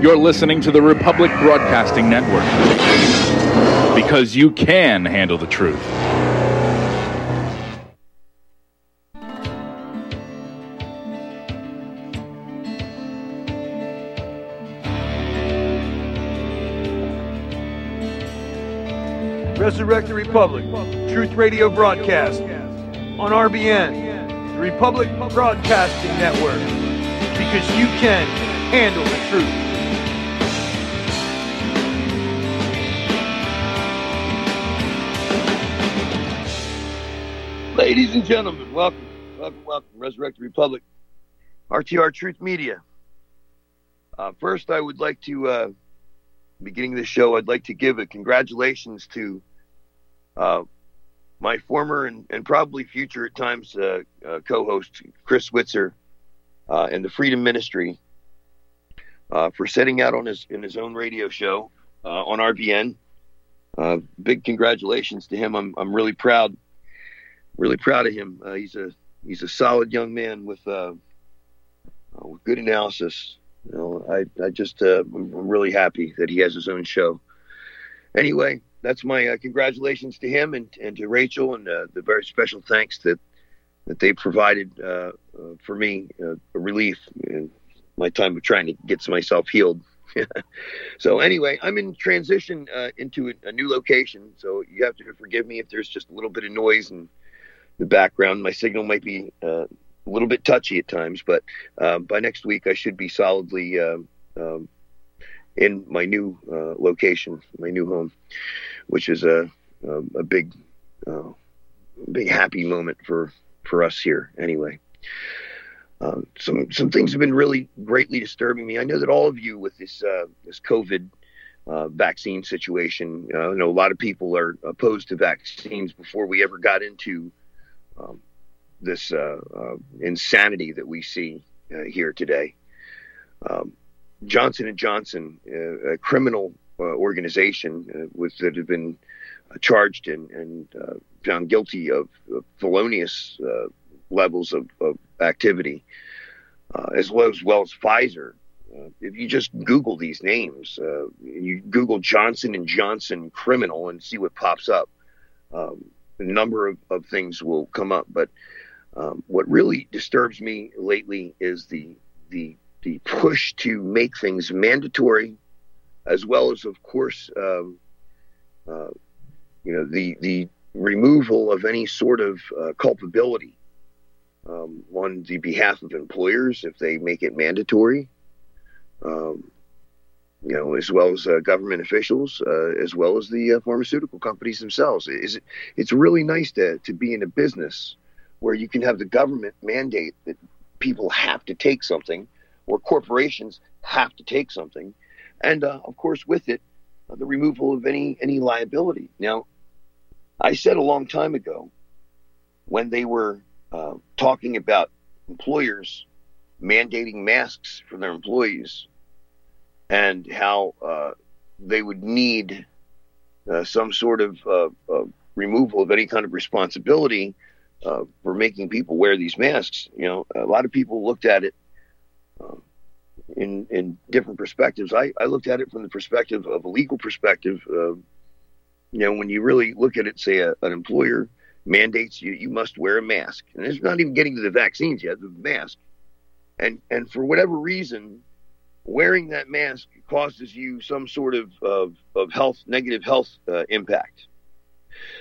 You're listening to the Republic Broadcasting Network because you can handle the truth. Resurrect the Republic, Truth Radio broadcast on RBN, the Republic Broadcasting Network, because you can handle the truth. Ladies and gentlemen, welcome, welcome, welcome, Resurrect the Republic, RTR Truth Media. Uh, first, I would like to, uh, beginning the show, I'd like to give a congratulations to uh, my former and, and, probably future at times uh, uh, co-host Chris Switzer uh, and the Freedom Ministry uh, for setting out on his in his own radio show uh, on RBN. big congratulations to him. I'm I'm really proud, really proud of him. he's a he's a solid young man with with good analysis. You know, I I just I'm really happy that he has his own show. Anyway, that's my uh, congratulations to him and, and to Rachel and uh, the very special thanks that that they provided uh, uh for me uh, a relief in my time of trying to get myself healed. so anyway, I'm in transition uh, into a, a, new location, so you have to forgive me if there's just a little bit of noise in the background. My signal might be a little bit touchy at times, but by next week I should be solidly. Um, in my new uh, location, my new home, which is a a, a big, uh, big happy moment for for us here. Anyway, uh, some some things have been really greatly disturbing me. I know that all of you with this uh, this COVID. Uh, vaccine situation. Uh, I know a lot of people are opposed to vaccines before we ever got into um, this insanity that we see here today. Um, Johnson and Johnson, uh, a criminal uh, organization uh, with that have been charged and, and found guilty of, of felonious levels of, of activity, as well as well as Pfizer. Uh, if you just Google these names, uh, you Google Johnson and Johnson criminal and see what pops up. Um, a number of, of things will come up, but um, what really disturbs me lately is the the the push to make things mandatory, as well as, of course, um, uh, you know, the the removal of any sort of uh, culpability um, on the behalf of employers if they make it mandatory. Um, you know, as well as uh, government officials, uh, as well as the uh, pharmaceutical companies themselves. Is it, it's really nice to, to be in a business where you can have the government mandate that people have to take something or corporations have to take something, and uh, of course with it, uh, the removal of any any liability. Now, I said a long time ago when they were uh, talking about employers mandating masks for their employees and how uh, they would need uh, some sort of uh, removal of any kind of responsibility for making people wear these masks. You know, a lot of people looked at it um, in in different perspectives. I, I looked at it from the perspective of a legal perspective. Uh, you know, when you really look at it, say a, an employer mandates you you must wear a mask, and it's not even getting to the vaccines yet, the mask, and and for whatever reason, wearing that mask causes you some sort of of, of health negative health uh, impact.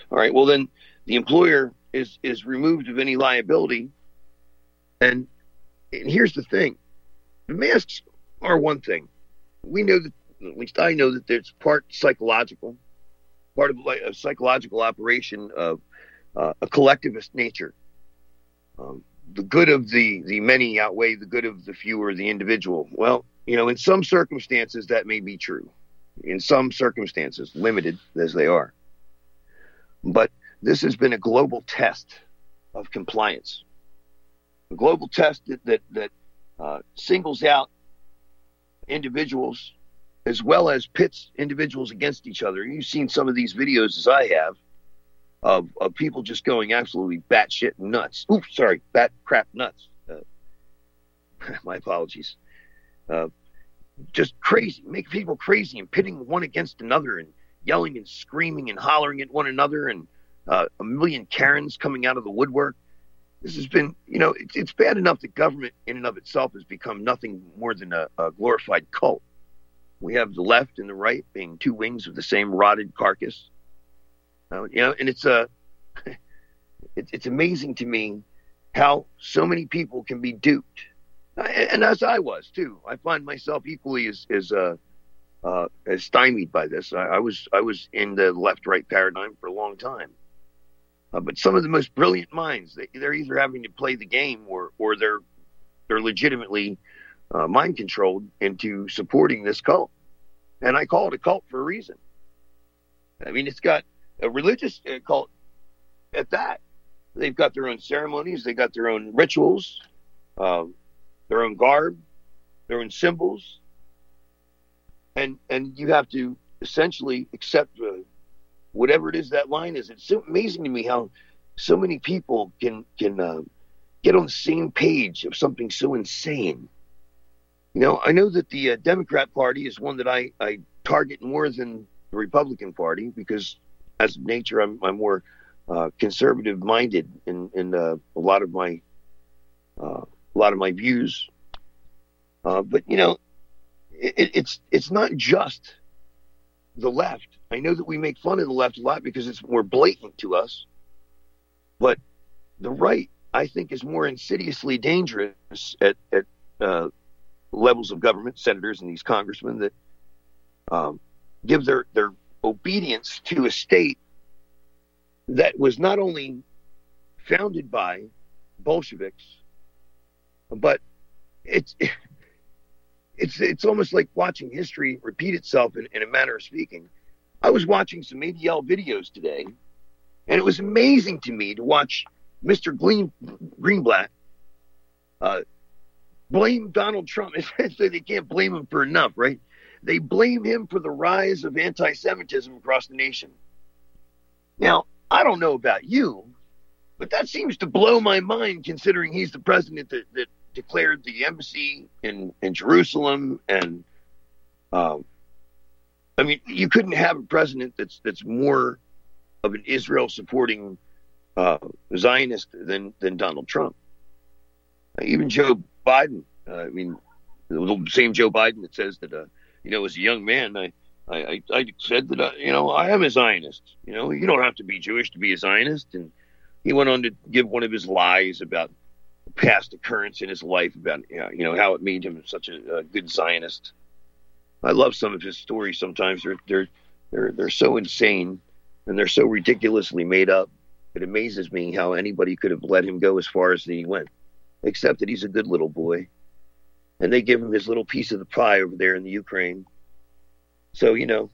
All right, well then the employer is is removed of any liability, and, and here's the thing masks are one thing. We know that, at least I know that it's part psychological, part of a psychological operation of uh, a collectivist nature. Um, the good of the, the many outweigh the good of the few or the individual. Well, you know, in some circumstances that may be true. In some circumstances, limited as they are. But this has been a global test of compliance. A global test that, that, that uh, singles out individuals as well as pits individuals against each other. You've seen some of these videos, as I have, of, of people just going absolutely batshit nuts. Oops, sorry, bat crap nuts. Uh, my apologies. Uh, just crazy, making people crazy and pitting one against another and yelling and screaming and hollering at one another and uh, a million Karens coming out of the woodwork. This has been, you know, it's, it's bad enough that government in and of itself has become nothing more than a, a glorified cult. We have the left and the right being two wings of the same rotted carcass. Uh, you know, and it's a, uh, it, it's amazing to me how so many people can be duped, and as I was too. I find myself equally as as uh, uh, as stymied by this. I, I was I was in the left-right paradigm for a long time, uh, but some of the most brilliant minds they, they're either having to play the game or or they're they're legitimately uh, mind controlled into supporting this cult, and I call it a cult for a reason. I mean, it's got a religious uh, cult at that. They've got their own ceremonies, they've got their own rituals, uh, their own garb, their own symbols, and and you have to essentially accept uh, whatever it is that line is. It's so amazing to me how so many people can can uh, get on the same page of something so insane. You know, I know that the uh, Democrat Party is one that I, I target more than the Republican Party because, as of nature, I'm, I'm more uh, conservative minded in in uh, a lot of my uh, a lot of my views. Uh, but you know, it, it's it's not just the left. I know that we make fun of the left a lot because it's more blatant to us, but the right, I think, is more insidiously dangerous at at uh, levels of government, senators and these congressmen that um, give their their obedience to a state that was not only founded by Bolsheviks, but it's it's it's almost like watching history repeat itself in, in a manner of speaking. I was watching some ADL videos today, and it was amazing to me to watch Mr. Green, Greenblatt uh, blame Donald Trump. they can't blame him for enough, right? They blame him for the rise of anti-Semitism across the nation. Now, I don't know about you, but that seems to blow my mind considering he's the president that, that declared the embassy in, in Jerusalem. And um, I mean, you couldn't have a president that's that's more of an Israel supporting uh, Zionist than, than Donald Trump. Even Joe Biden, uh, I mean, the same Joe Biden that says that, uh, you know, as a young man, I, I, I said that, uh, you know, I am a Zionist. You know, you don't have to be Jewish to be a Zionist. And he went on to give one of his lies about past occurrence in his life about, you know, how it made him such a, a good Zionist. I love some of his stories. Sometimes they're they're they're they're so insane and they're so ridiculously made up. It amazes me how anybody could have let him go as far as he went, except that he's a good little boy, and they give him his little piece of the pie over there in the Ukraine so, you know,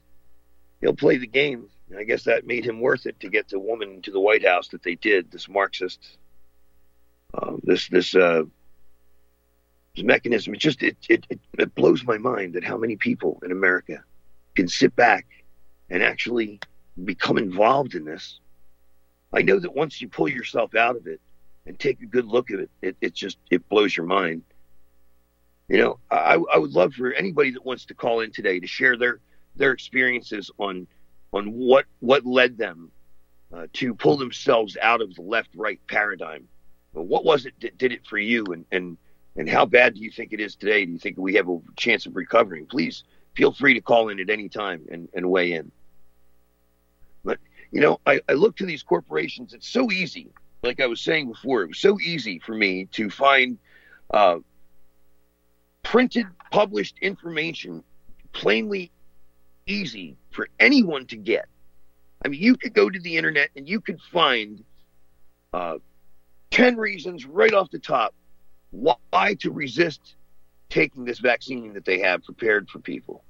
he'll play the game. I guess that made him worth it to get the woman to the White House that they did, this Marxist, uh, this, this, uh, this mechanism. It just, it, it, it blows my mind that how many people in America can sit back and actually become involved in this. I know that once you pull yourself out of it and take a good look at it, it, it just, it blows your mind. You know, I, I would love for anybody that wants to call in today to share their, their experiences on on what what led them uh, to pull themselves out of the left right paradigm. What was it that did it for you, and and and how bad do you think it is today? Do you think we have a chance of recovering? Please feel free to call in at any time and, and weigh in. But you know, I, I look to these corporations. It's so easy. Like I was saying before, it was so easy for me to find uh, printed, published information plainly easy for anyone to get. I mean, you could go to the internet and you could find uh, 10 reasons right off the top why to resist taking this vaccine that they have prepared for people.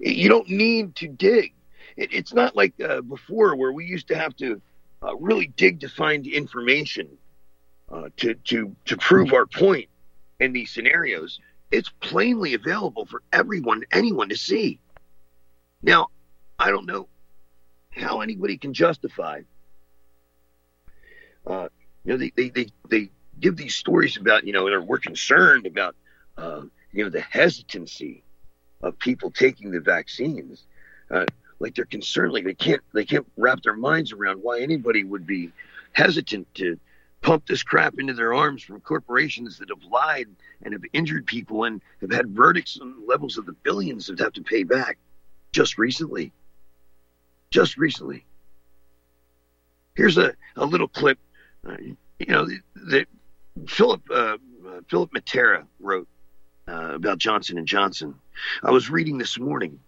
You don't need to dig. It, it's not like uh, before where we used to have to uh, really dig to find information uh, to, to, to prove our point in these scenarios. It's plainly available for everyone, anyone to see. Now, I don't know how anybody can justify. You know, they, they, they, they give these stories about, you know, we're concerned about, uh, you know, the hesitancy of people taking the vaccines. Uh, like they're concerned, like they can't they can't wrap their minds around why anybody would be hesitant to pump this crap into their arms from corporations that have lied and have injured people and have had verdicts on levels of the billions that have to pay back just recently. Just recently. Here's a, a little clip. Uh, you know, that Philip uh, Philip Mattera wrote uh, about Johnson and Johnson. I was reading this morning,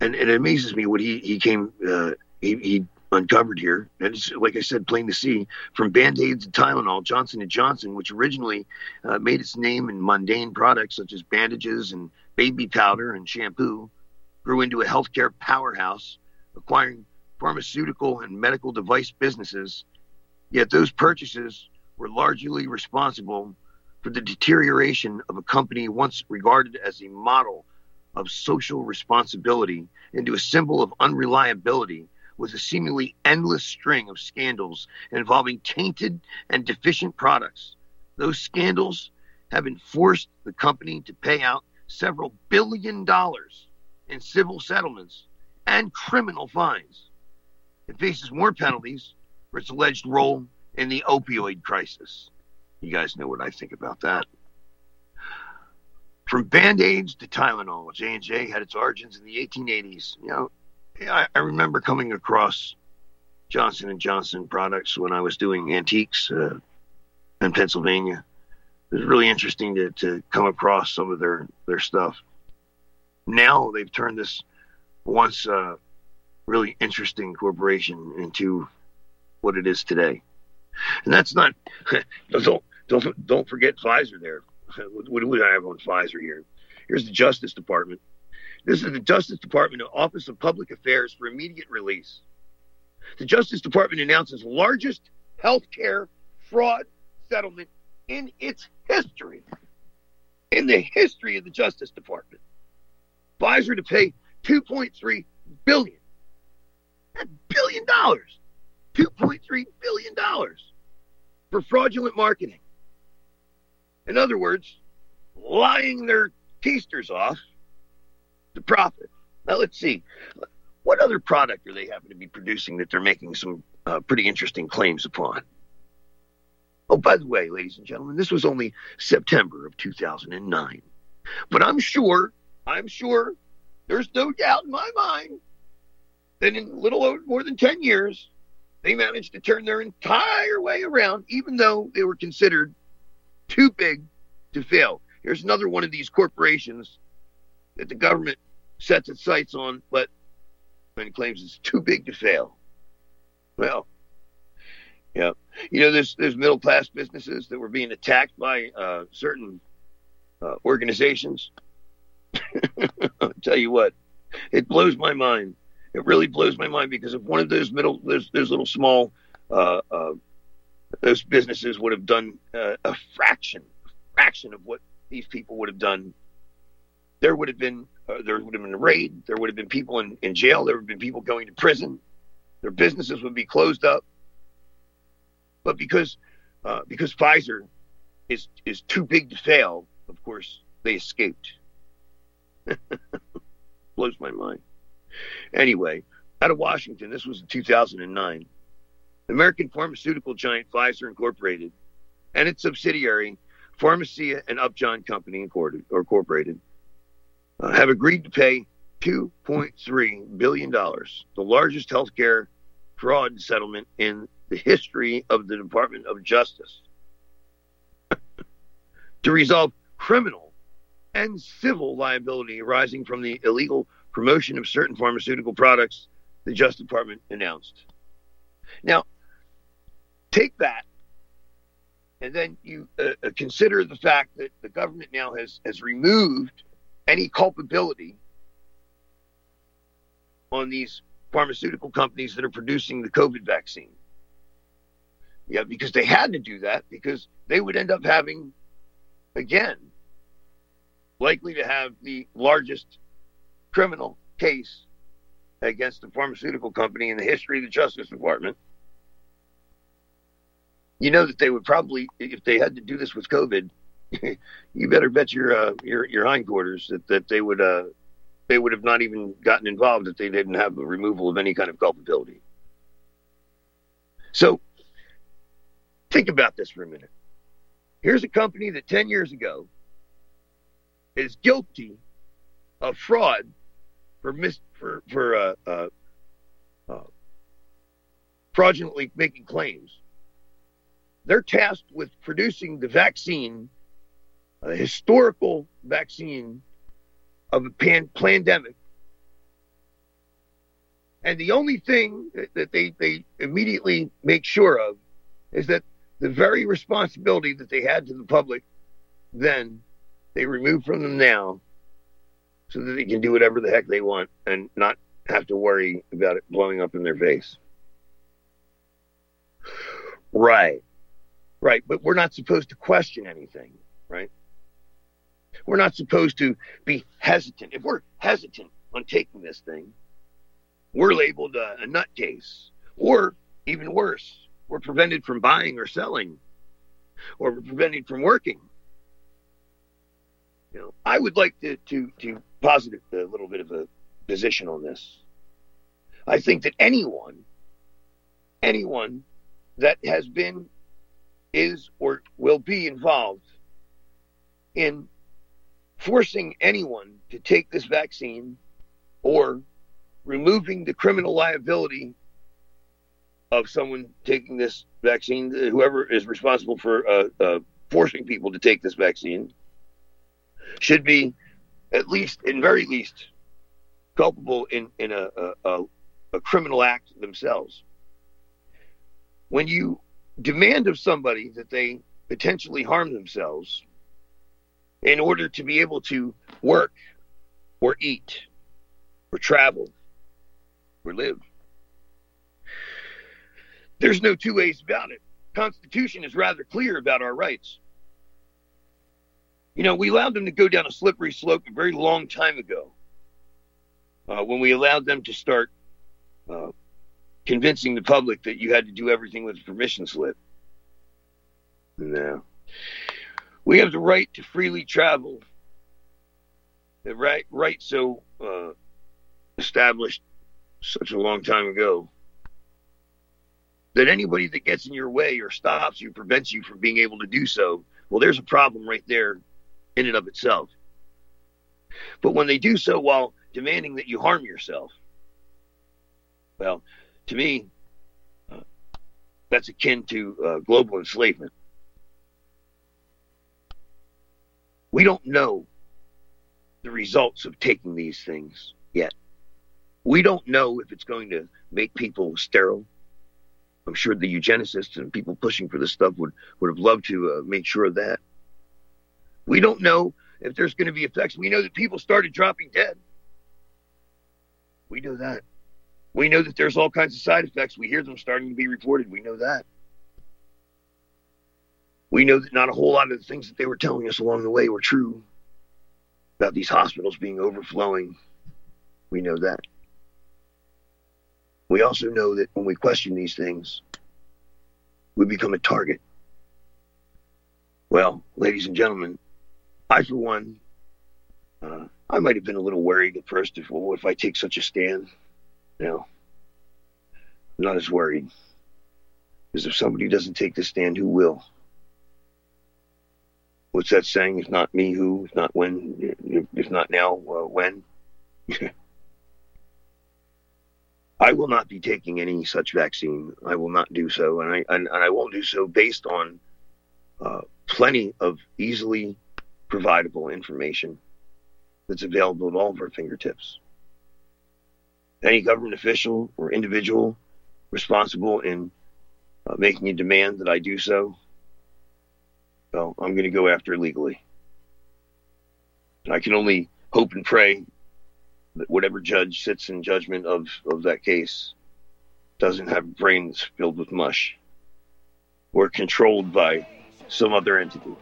and, and it amazes me what he he came uh, he, he uncovered here. And it's, like I said, plain to see from Band-Aids to Tylenol, Johnson & Johnson, which originally uh, made its name in mundane products such as bandages and baby powder and shampoo, grew into a healthcare powerhouse, acquiring pharmaceutical and medical device businesses. Yet those purchases were largely responsible for the deterioration of a company once regarded as a model of social responsibility into a symbol of unreliability with a seemingly endless string of scandals involving tainted and deficient products. Those scandals have enforced the company to pay out several billion dollars in civil settlements and criminal fines. It faces more penalties for its alleged role in the opioid crisis. You guys know what I think about that. From Band-Aids to Tylenol, J&J had its origins in the 1880s. You know, I, I remember coming across Johnson Johnson products when I was doing antiques uh, in Pennsylvania. It was really interesting to, to come across some of their, their stuff. Now they've turned this once uh, really interesting corporation into what it is today. And that's not don't don't don't forget Pfizer there. What do I have on Pfizer here? Here's the Justice Department. This is the Justice Department Office of Public Affairs for immediate release. The Justice Department announces largest healthcare fraud settlement in its history. In the history of the Justice Department. Pfizer to pay 2.3 billion. That billion dollars. 2.3 billion dollars for fraudulent marketing. In other words, lying their keisters off to profit. Now let's see. What other product are they happen to be producing that they're making some uh, pretty interesting claims upon? Oh, by the way, ladies and gentlemen, this was only September of 2009. But I'm sure, I'm sure, there's no doubt in my mind that in a little more than 10 years, they managed to turn their entire way around, even though they were considered too big to fail. Here's another one of these corporations that the government sets its sights on, but and claims it's too big to fail. Well, yeah, you know, there's there's middle class businesses that were being attacked by uh, certain uh, organizations. I'll tell you what, it blows my mind. It really blows my mind because if one of those middle, those, those little small, uh, uh those businesses would have done uh, a fraction, a fraction of what these people would have done there would have been uh, there would have been a raid. There would have been people in, in jail. There would have been people going to prison. Their businesses would be closed up. But because uh, because Pfizer is is too big to fail, of course they escaped. Blows my mind. Anyway, out of Washington, this was in 2009. The American pharmaceutical giant Pfizer Incorporated and its subsidiary Pharmacia and Upjohn Company Incorporated uh, have agreed to pay $2.3 billion, the largest healthcare fraud settlement in the history of the Department of Justice, to resolve criminal and civil liability arising from the illegal promotion of certain pharmaceutical products, the Justice Department announced. Now, take that and then you uh, uh consider the fact that the government now has, has removed any culpability on these pharmaceutical companies that are producing the COVID vaccine. Yeah, because they had to do that because they would end up having, again, likely to have the largest criminal case against the pharmaceutical company in the history of the Justice Department. You know that they would probably, if they had to do this with COVID, you better bet your uh, your your hindquarters that that they would uh, they would have not even gotten involved if they didn't have the removal of any kind of culpability. So think about this for a minute. Here's a company that 10 years ago is guilty of fraud for mis- for for uh, uh, uh, fraudulently making claims. They're tasked with producing the vaccine, a historical vaccine of a pan- pandemic. And the only thing that they, they immediately make sure of is that the very responsibility that they had to the public then, they remove from them now so that they can do whatever the heck they want and not have to worry about it blowing up in their face. Right. Right. But we're not supposed to question anything, right? We're not supposed to be hesitant. If we're hesitant on taking this thing, we're labeled a, a nutcase. Or even worse, we're prevented from buying or selling, or we're prevented from working. You know, I would like to, to, to posit a little bit of a position on this. I think that anyone, anyone that has been, is, or will be involved in forcing anyone to take this vaccine or removing the criminal liability of someone taking this vaccine, whoever is responsible for uh, uh, forcing people to take this vaccine, should be at least, in very least, culpable in, in a, a, a criminal act themselves. When you demand of somebody that they potentially harm themselves in order to be able to work or eat or travel or live. There's no two ways about it. Constitution is rather clear about our rights. You know, we allowed them to go down a slippery slope a very long time ago uh, when we allowed them to start uh, convincing the public that you had to do everything with a permission slip. No. We have the right to freely travel. The right, right so uh, established such a long time ago that anybody that gets in your way or stops you, prevents you from being able to do so, well, there's a problem right there in and of itself. But when they do so while demanding that you harm yourself, well, to me, uh, that's akin to uh, global enslavement. We don't know the results of taking these things yet. We don't know if it's going to make people sterile I'm sure the eugenicists and people pushing for this stuff would, would have loved to uh, make sure of that. We don't know if there's going to be effects. We know that people started dropping dead. We know that. We know that there's all kinds of side effects. We hear them starting to be reported. We know that. We know that not a whole lot of the things that they were telling us along the way were true about these hospitals being overflowing. We know that. We also know that when we question these things, we become a target. Well, ladies and gentlemen, I, for one, uh, I might have been a little worried at first if, well, if I take such a stand. You know, I'm not as worried. Because if somebody doesn't take this stand, who will? What's that saying? If not me, who? If not when? If not now, uh, when? I will not be taking any such vaccine. I will not do so, and I and, and I won't do so based on uh, plenty of easily providable information that's available at all of our fingertips. Any government official or individual responsible in uh, making a demand that I do so, well, I'm going to go after legally. And I can only hope and pray that whatever judge sits in judgment of, of that case doesn't have brains filled with mush or controlled by some other entity.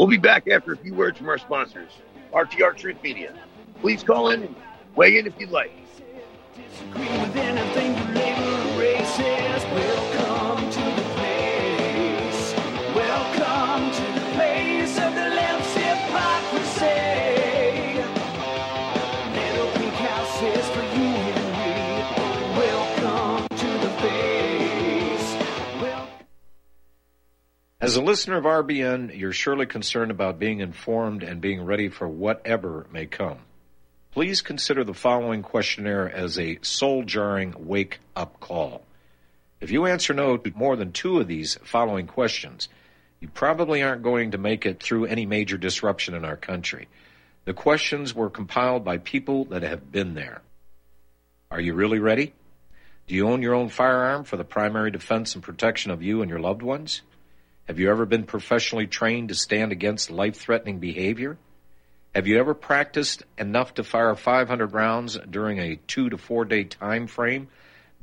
We'll be back after a few words from our sponsors, RTR Truth Media. Please call in and weigh in if you'd like. As a listener of RBN, you're surely concerned about being informed and being ready for whatever may come. Please consider the following questionnaire as a soul jarring wake up call. If you answer no to more than two of these following questions, you probably aren't going to make it through any major disruption in our country. The questions were compiled by people that have been there. Are you really ready? Do you own your own firearm for the primary defense and protection of you and your loved ones? Have you ever been professionally trained to stand against life threatening behavior? Have you ever practiced enough to fire 500 rounds during a two to four day time frame,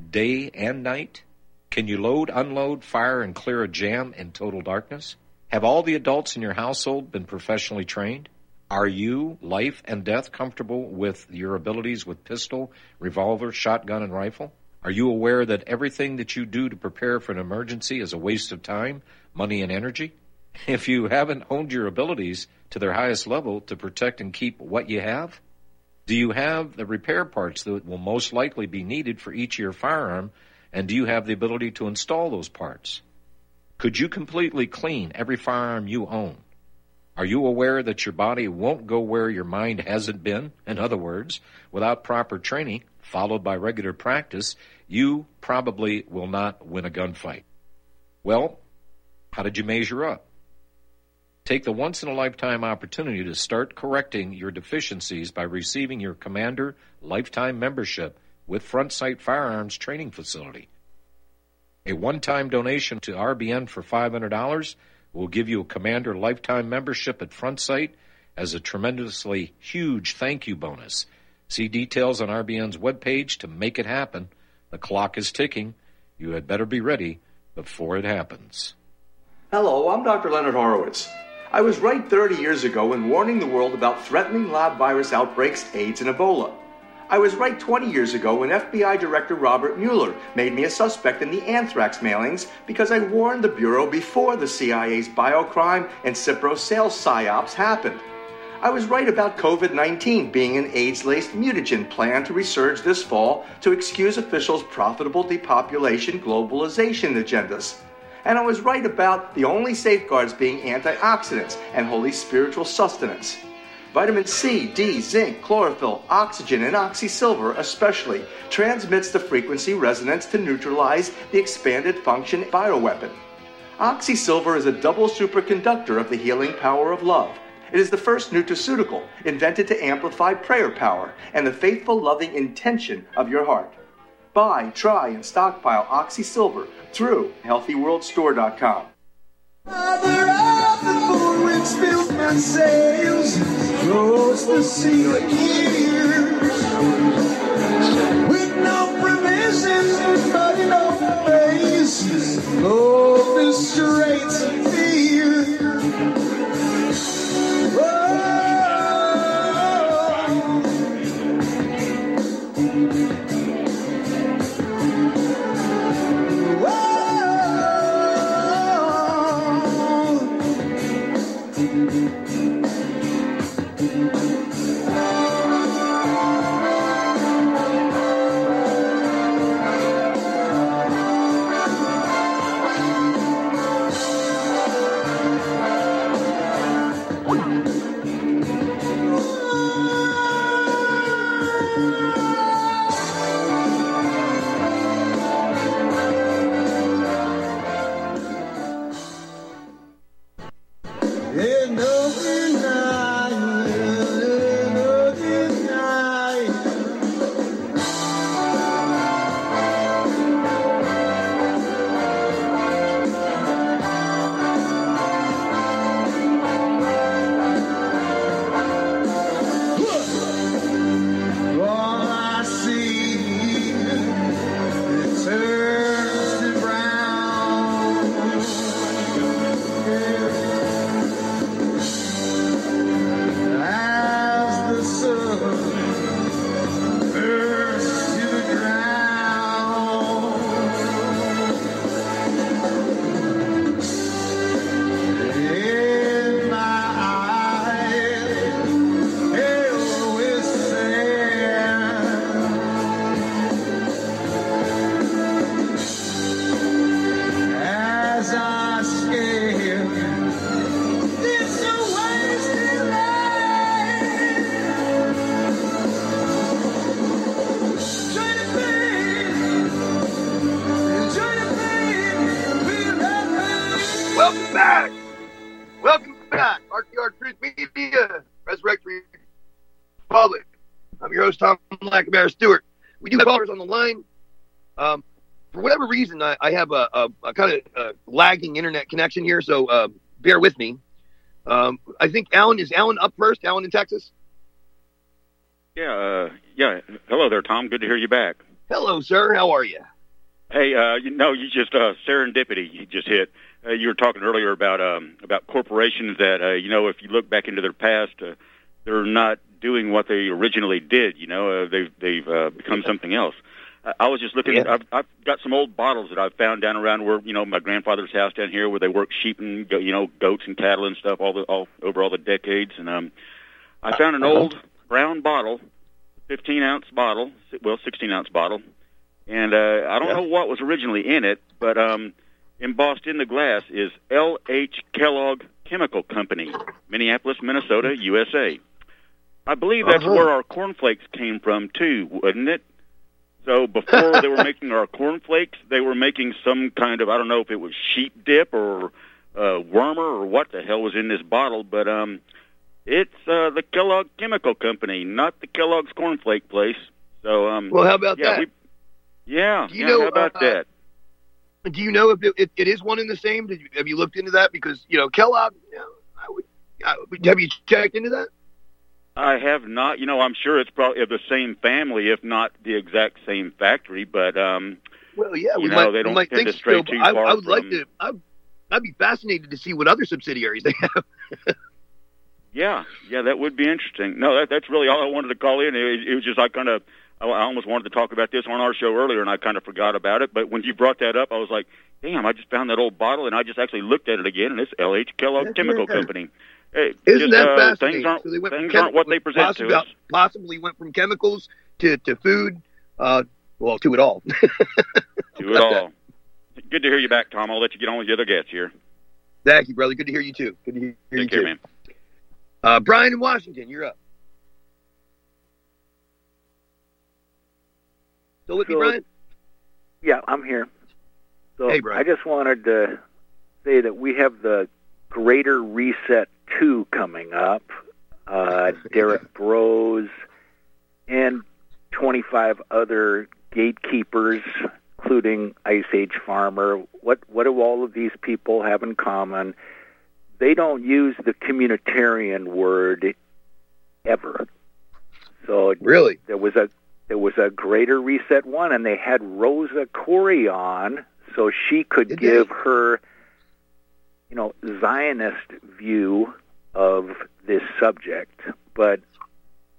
day and night? Can you load, unload, fire, and clear a jam in total darkness? Have all the adults in your household been professionally trained? Are you, life and death, comfortable with your abilities with pistol, revolver, shotgun, and rifle? Are you aware that everything that you do to prepare for an emergency is a waste of time, money, and energy? If you haven't honed your abilities to their highest level to protect and keep what you have, do you have the repair parts that will most likely be needed for each of your firearm, and do you have the ability to install those parts? Could you completely clean every firearm you own? Are you aware that your body won't go where your mind hasn't been? In other words, without proper training, followed by regular practice, you probably will not win a gunfight. Well, how did you measure up? Take the once in a lifetime opportunity to start correcting your deficiencies by receiving your Commander Lifetime Membership with Front Sight Firearms Training Facility. A one time donation to RBN for $500 will give you a Commander Lifetime Membership at Front Sight as a tremendously huge thank you bonus. See details on RBN's webpage to make it happen. The clock is ticking. You had better be ready before it happens. Hello, I'm Dr. Leonard Horowitz. I was right 30 years ago in warning the world about threatening lab virus outbreaks, AIDS, and Ebola. I was right 20 years ago when FBI Director Robert Mueller made me a suspect in the anthrax mailings because I warned the Bureau before the CIA's biocrime and Cipro sales psyops happened. I was right about COVID 19 being an AIDS laced mutagen plan to resurge this fall to excuse officials' profitable depopulation globalization agendas. And I was right about the only safeguards being antioxidants and holy spiritual sustenance. Vitamin C, D, zinc, chlorophyll, oxygen, and oxysilver especially transmits the frequency resonance to neutralize the expanded function bioweapon. Oxysilver is a double superconductor of the healing power of love it is the first nutraceutical invented to amplify prayer power and the faithful, loving intention of your heart. Buy, try, and stockpile Oxy Silver through HealthyWorldStore.com. Mother of Lackbear Stewart. We do have callers on the line. Um, for whatever reason, I, I have a, a, a kind of lagging internet connection here, so uh, bear with me. Um, I think Alan is Alan up first. Alan in Texas. Yeah, uh, yeah. Hello there, Tom. Good to hear you back. Hello, sir. How are you? Hey, uh, you know, you just uh, serendipity. You just hit. Uh, you were talking earlier about um, about corporations that uh, you know, if you look back into their past, uh, they're not doing what they originally did. You know, uh, they've they've uh, become something else. I, I was just looking. Yeah. I've, I've got some old bottles that I've found down around where you know my grandfather's house down here, where they work sheep and go- you know goats and cattle and stuff all the all over all the decades. And um, I found an Uh-huh. old brown bottle, 15 ounce bottle, well 16 ounce bottle, and uh, I don't Yeah. know what was originally in it, but um, embossed in the glass is L. H. Kellogg Chemical Company, Minneapolis, Minnesota, USA. I believe that's Uh-huh. where our cornflakes came from too, wouldn't it? So before they were making our cornflakes, they were making some kind of I don't know if it was sheep dip or uh, wormer or what the hell was in this bottle, but um, it's uh, the Kellogg Chemical Company, not the Kellogg's cornflake place. So um, Well, how about yeah, that? we, yeah, Do you yeah. know, how about uh, that? Do you know if it, it, it is one and the same? Did you, have you looked into that? Because you know Kellogg. You know, I would, I have you checked into that? I have not. You know, I'm sure it's probably of the same family, if not the exact same factory. But um, Well, yeah, You we know, might, they don't might tend think to stray so. too I, far I would like to. I'd, I'd be fascinated to see what other subsidiaries they have. yeah, yeah, that would be interesting. No, that, that's really all I wanted to call in. It, it was just I kind of, I I almost wanted to talk about this on our show earlier, and I kind of forgot about it. But when you brought that up, I was like, damn, I just found that old bottle, and I just actually looked at it again, and it's L.H. Kellogg Chemical. Company. Hey, Isn't just, that uh, fascinating? Things aren't, So they went from things aren't what they present possibly, to us. Possibly went from chemicals to, to food. Uh, well, to it all. Do it all. Good to hear you back, Tom. I'll let you get on with the other guests here. Thank you, brother. Good to hear you too. Good to hear you care, too. man. Uh, Brian in Washington, you're up. Still with me, Brian? Yeah, I'm here. So Hey, Brian. I just wanted to say that we have the Greater Reset 2 coming up. Uh, Derrick Broze and 25 other gatekeepers, including Ice Age Farmer. What what do all of these people have in common? They don't use the communitarian word ever. So Really? there was a there was a greater reset one and they had Rosa Koire on so she could Did give they? her you know Zionist view of this subject but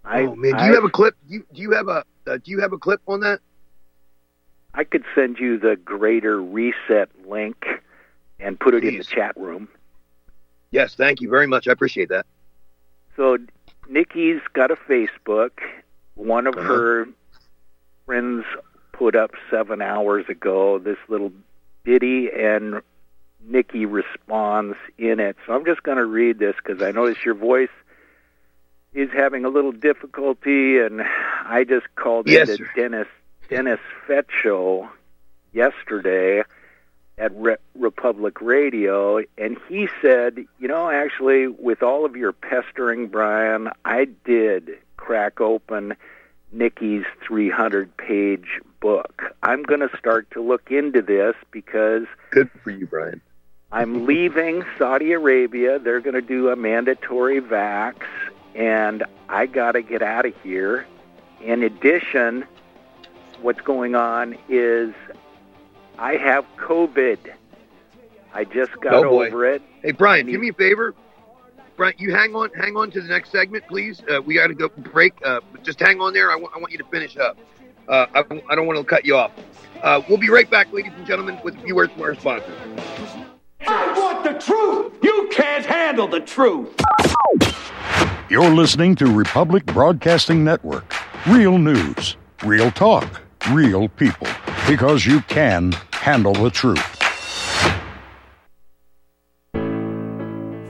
I oh man, do I, you have a clip? Do you, do you have a uh, do you have a clip on that? I could send you the greater reset link and put it in the chat room Yes, thank you very much. I appreciate that. So Nikki's got a Facebook. One of Uh-huh. her friends put up seven hours ago this little ditty, and Nikki responds in it. So I'm just going to read this because I notice your voice is having a little difficulty, and I just called Yes, into. Dennis Dennis Fett show yesterday at Re- Republic Radio, and he said, you know, actually, with all of your pestering, Brian, I did crack open Nikki's 300 page book. I'm going to start to look into this because Good for you, Brian. I'm leaving Saudi Arabia. They're going to do a mandatory vax, and I got to get out of here. In addition, what's going on is I have COVID. I just got Oh, over it. Hey, Brian, do me a favor. Brian, you hang on, hang on to the next segment, please. Uh, we got to go break. Uh, just hang on there. I want, you to finish up. Uh, I, I don't want to cut you off. Uh, we'll be right back, ladies and gentlemen, with a few words from our sponsors. I want the truth. You can't handle the truth. You're listening to Republic Broadcasting Network. Real news, real talk, real people. Because you can handle the truth.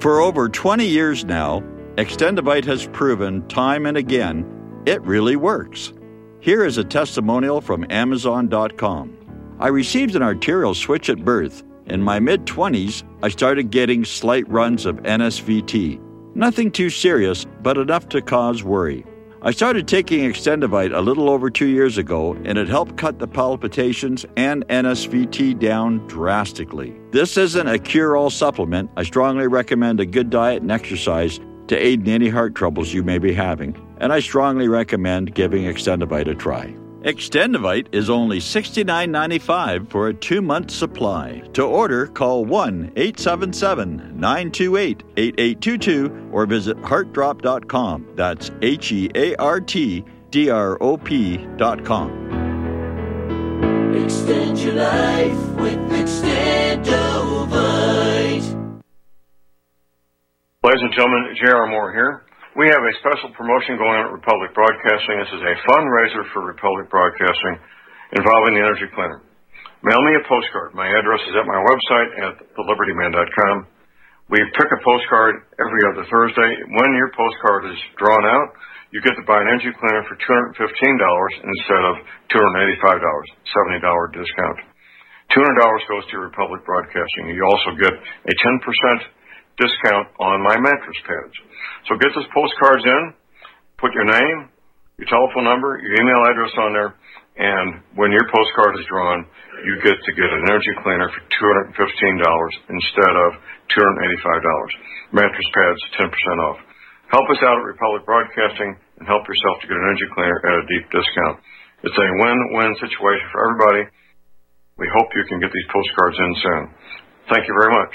For over 20 years now, Extendovite has proven time and again it really works. Here is a testimonial from Amazon.com. I received an arterial switch at birth. In my mid 20s, I started getting slight runs of NSVT. Nothing too serious, but enough to cause worry. I started taking Extendovite a little over two years ago, and it helped cut the palpitations and NSVT down drastically. This isn't a cure all supplement. I strongly recommend a good diet and exercise to aid in any heart troubles you may be having, and I strongly recommend giving Extendovite a try. Extendovite is only $69.95 for a two month supply. To order, call 1 877 928 8822 or visit heartdrop.com. That's H E A R T D R O P.com. Extend your life with Extendovite. Ladies and gentlemen, J.R. Moore here. We have a special promotion going on at Republic Broadcasting. This is a fundraiser for Republic Broadcasting involving the Energy Cleaner. Mail me a postcard. My address is at my website at thelibertyman.com. We pick a postcard every other Thursday. When your postcard is drawn out, you get to buy an energy cleaner for $215 instead of $285, $70 discount. $200 goes to Republic Broadcasting. You also get a 10% discount on my mattress pads. So get those postcards in, put your name, your telephone number, your email address on there, and when your postcard is drawn, you get to get an energy cleaner for $215 instead of $285. Mattress pads, 10% off. Help us out at Republic Broadcasting and help yourself to get an energy cleaner at a deep discount. It's a win-win situation for everybody. We hope you can get these postcards in soon. Thank you very much.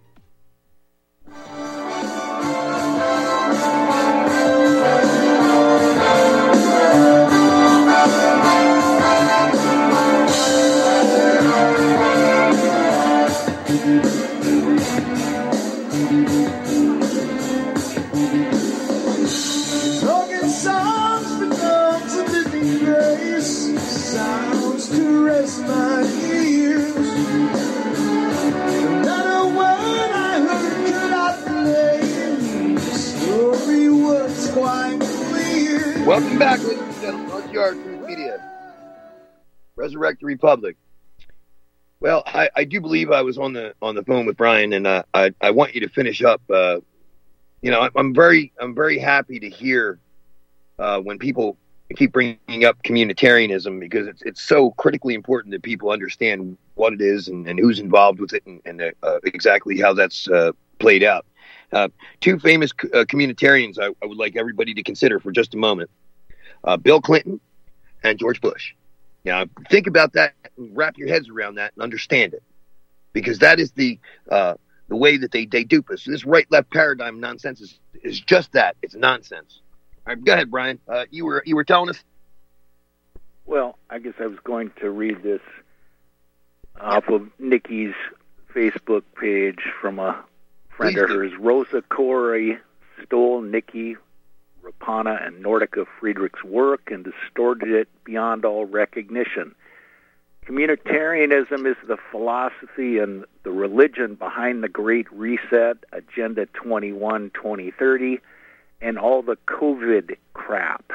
Broken Welcome back, ladies and gentlemen, on your Truth Media. Resurrect the Republic. Well, I, I do believe I was on the on the phone with Brian, and uh, I I want you to finish up. Uh, you know, I'm, I'm very I'm very happy to hear uh, when people keep bringing up communitarianism because it's it's so critically important that people understand what it is and, and who's involved with it and, and uh, exactly how that's uh, played out. Uh, two famous uh, communitarians I, I would like everybody to consider for just a moment: uh, Bill Clinton and George Bush. Now, think about that, and wrap your heads around that, and understand it, because that is the uh, the way that they they dupe us. This right left paradigm nonsense is is just that. It's nonsense. All right, go ahead, Brian. Uh, you were you were telling us. Well, I guess I was going to read this off of Nikki's Facebook page from a friend Please of do. hers. Rosa Koire stole Nikki Raapana and Nordica Friedrich's work and distorted it beyond all recognition. Communitarianism is the philosophy and the religion behind the Great Reset, Agenda 21 2030, and all the COVID crap.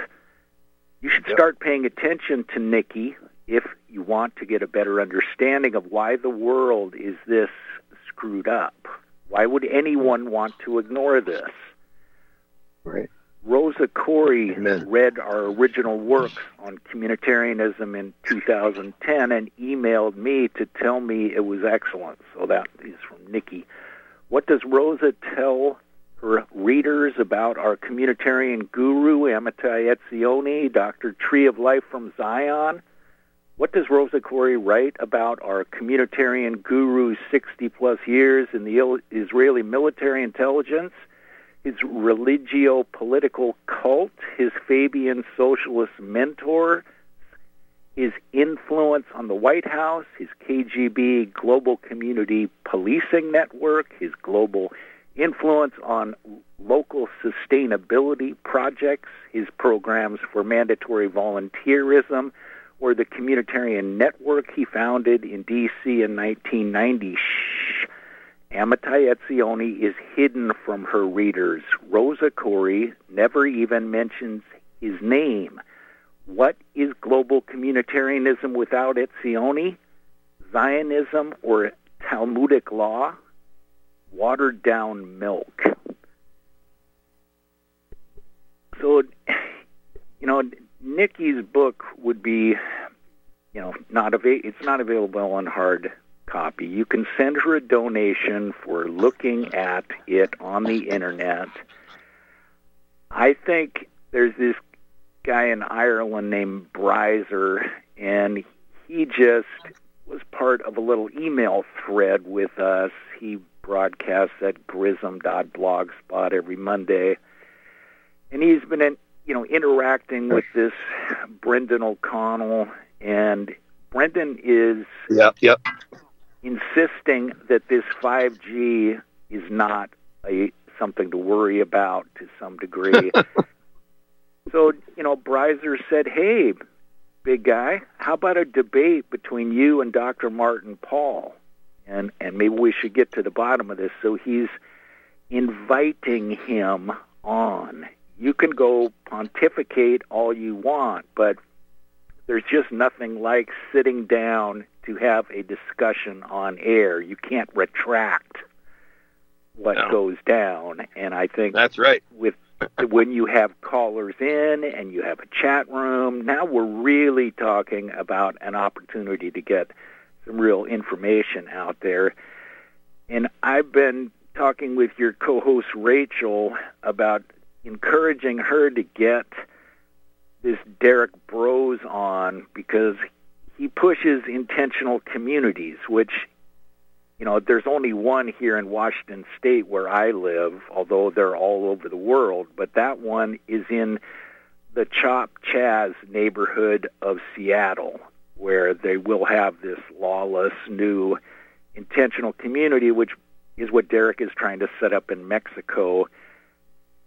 You should start paying attention to Nikki if you want to get a better understanding of why the world is this screwed up. Why would anyone want to ignore this? Right. Rosa Koire Amen. read our original work on communitarianism in 2010 and emailed me to tell me it was excellent. So that is from Nikki. What does Rosa tell her readers about our communitarian guru, Amitai Etzioni, Dr. Tree of Life from Zion. What does Rosa Koire write about our communitarian guru's 60 plus years in the Israeli military intelligence, his religio political cult, his Fabian socialist mentor, his influence on the White House, his KGB global community policing network, his global influence on local sustainability projects, his programs for mandatory volunteerism, or the communitarian network he founded in D.C. in 1990. Amitai Etzioni is hidden from her readers. Rosa Koire never even mentions his name. What is global communitarianism without Etzioni? Zionism or Talmudic law? Watered down milk. So, you know, Nikki's book would be, you know, not av- it's not available on hard copy. You can send her a donation for looking at it on the internet. I think there's this guy in Ireland named Bryzer, and he just was part of a little email thread with us. He broadcasts at grism.blogspot every Monday. And he's been in, you know, interacting with this Brendan O'Connell, and Brendan is yep, yep. Insisting that this 5G is not a something to worry about to some degree. so, you know, Bryzer said, "Hey, big guy, how about a debate between you and Dr. Martin Pall?" And and maybe we should get to the bottom of this. So he's inviting him on you can go pontificate all you want, but there's just nothing like sitting down to have a discussion on air. You can't retract what No. goes down, and I think That's right. with when you have callers in and you have a chat room, now we're really talking about an opportunity to get some real information out there. And I've been talking with your co-host Rachel about encouraging her to get this Derrick Broze on because he pushes intentional communities, which you know, there's only one here in Washington State where I live, although they're all over the world. But that one is in the Chop Chaz neighborhood of Seattle, where they will have this lawless new intentional community, which is what Derrick is trying to set up in Mexico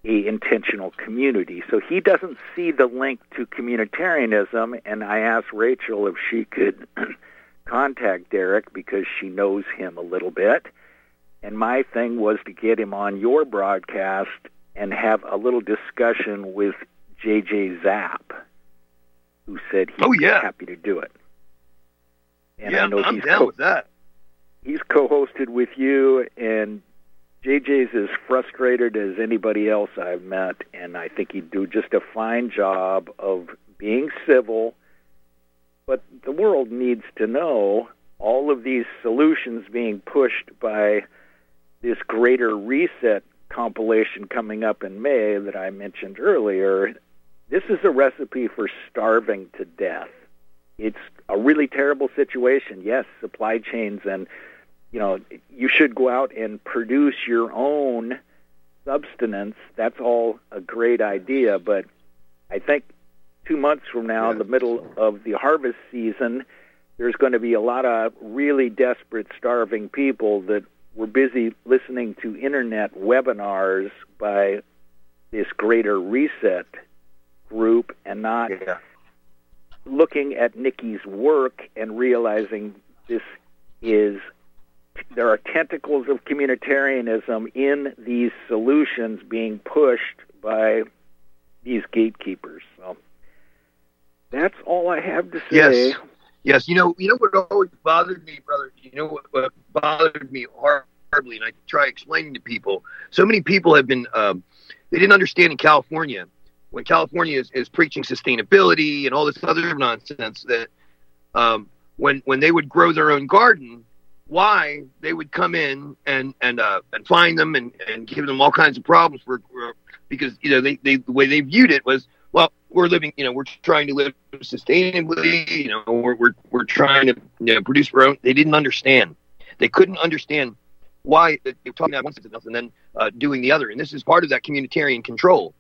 a intentional community. So he doesn't see the link to communitarianism, and I asked Rachel if she could contact Derrick because she knows him a little bit. And my thing was to get him on your broadcast and have a little discussion with JJ Zapp, who said he'd Oh, be yeah. happy to do it. And yeah, I know I'm he's down co- with that. he's co-hosted with you and JJ's as frustrated as anybody else I've met and I think he'd do just a fine job of being civil. But the world needs to know all of these solutions being pushed by this greater reset compilation coming up in May that I mentioned earlier. This is a recipe for starving to death. It's a really terrible situation. Yes supply chains and you know, you should go out and produce your own substance. That's all a great idea, but I think two months from now, the middle of the harvest season, there's going to be a lot of really desperate, starving people that were busy listening to internet webinars by this greater reset group and not looking at Nikki's work and realizing this is there are tentacles of communitarianism in these solutions being pushed by these gatekeepers. So that's all I have to say. Yes. Yes, you know, you know what always bothered me, brother. You know what, what bothered me horribly, and I try explaining to people. So many people have been, um, they didn't understand in California when California is, is preaching sustainability and all this other nonsense that um, when when they would grow their own garden, why they would come in and and uh, and find them and, and give them all kinds of problems for, for because you know they, they the way they viewed it was well we're living you know we're trying to live sustainably you know we're we're, we're trying to you know produce our own. They didn't understand. They couldn't understand why they were talking about one sense and then uh, doing the other. And this is part of that communitarian control.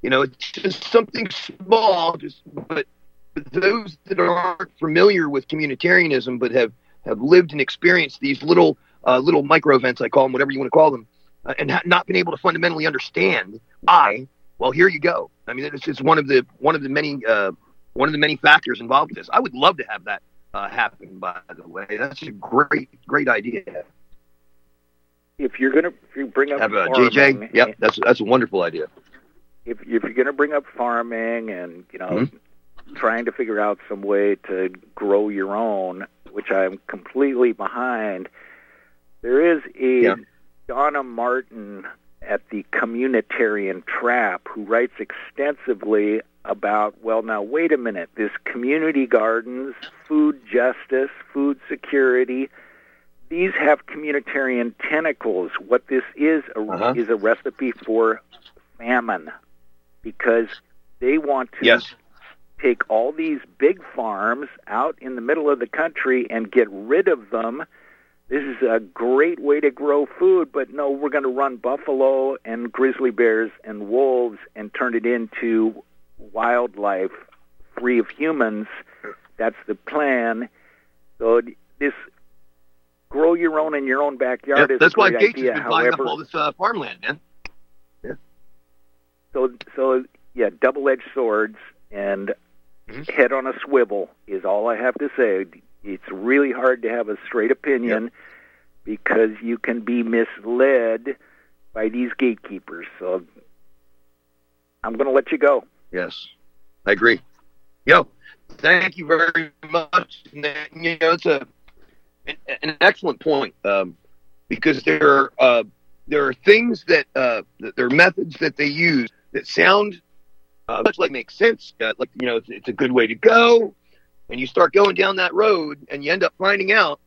You know it's just something small just but those that aren't familiar with communitarianism but have have lived and experienced these little uh, little micro events, I call them, whatever you want to call them, uh, and ha- not been able to fundamentally understand why. Well, here you go. I mean, it's, it's one of the one of the many uh, one of the many factors involved with this. I would love to have that uh, happen. By the way, that's a great great idea. If you're gonna if you bring up Have uh, JJ? Yep, that's that's a wonderful idea. if if you're going to bring up farming and you know Mhm. trying to figure out some way to grow your own, which I'm completely behind, there is a Yeah. Donna Martin at the Communitarian Trap who writes extensively about well now wait a minute this community gardens food justice food security these have communitarian tentacles what this is a, Uh-huh. is a recipe for famine because they want to Yes. Take all these big farms out in the middle of the country and get rid of them. This is a great way to grow food, but no, we're going to run buffalo and grizzly bears and wolves and turn it into wildlife free of humans. That's the plan. So this grow your own in your own backyard Yeah, is that's a why great Gates idea. has been buying up However, all this uh, farmland, man. Yeah. So, so yeah, double-edged swords and head on a swivel is all I have to say. It's really hard to have a straight opinion because you can be misled by these gatekeepers. So, I'm going to let you go. Yes, I agree. Yo, thank you very much. And that, you know, it's a an, an excellent point um, because there are uh, there are things that uh, that there are methods that they use that sound uh, much like makes sense. Uh, like you know, it's, it's a good way to go, and you start going down that road, and you end up finding out.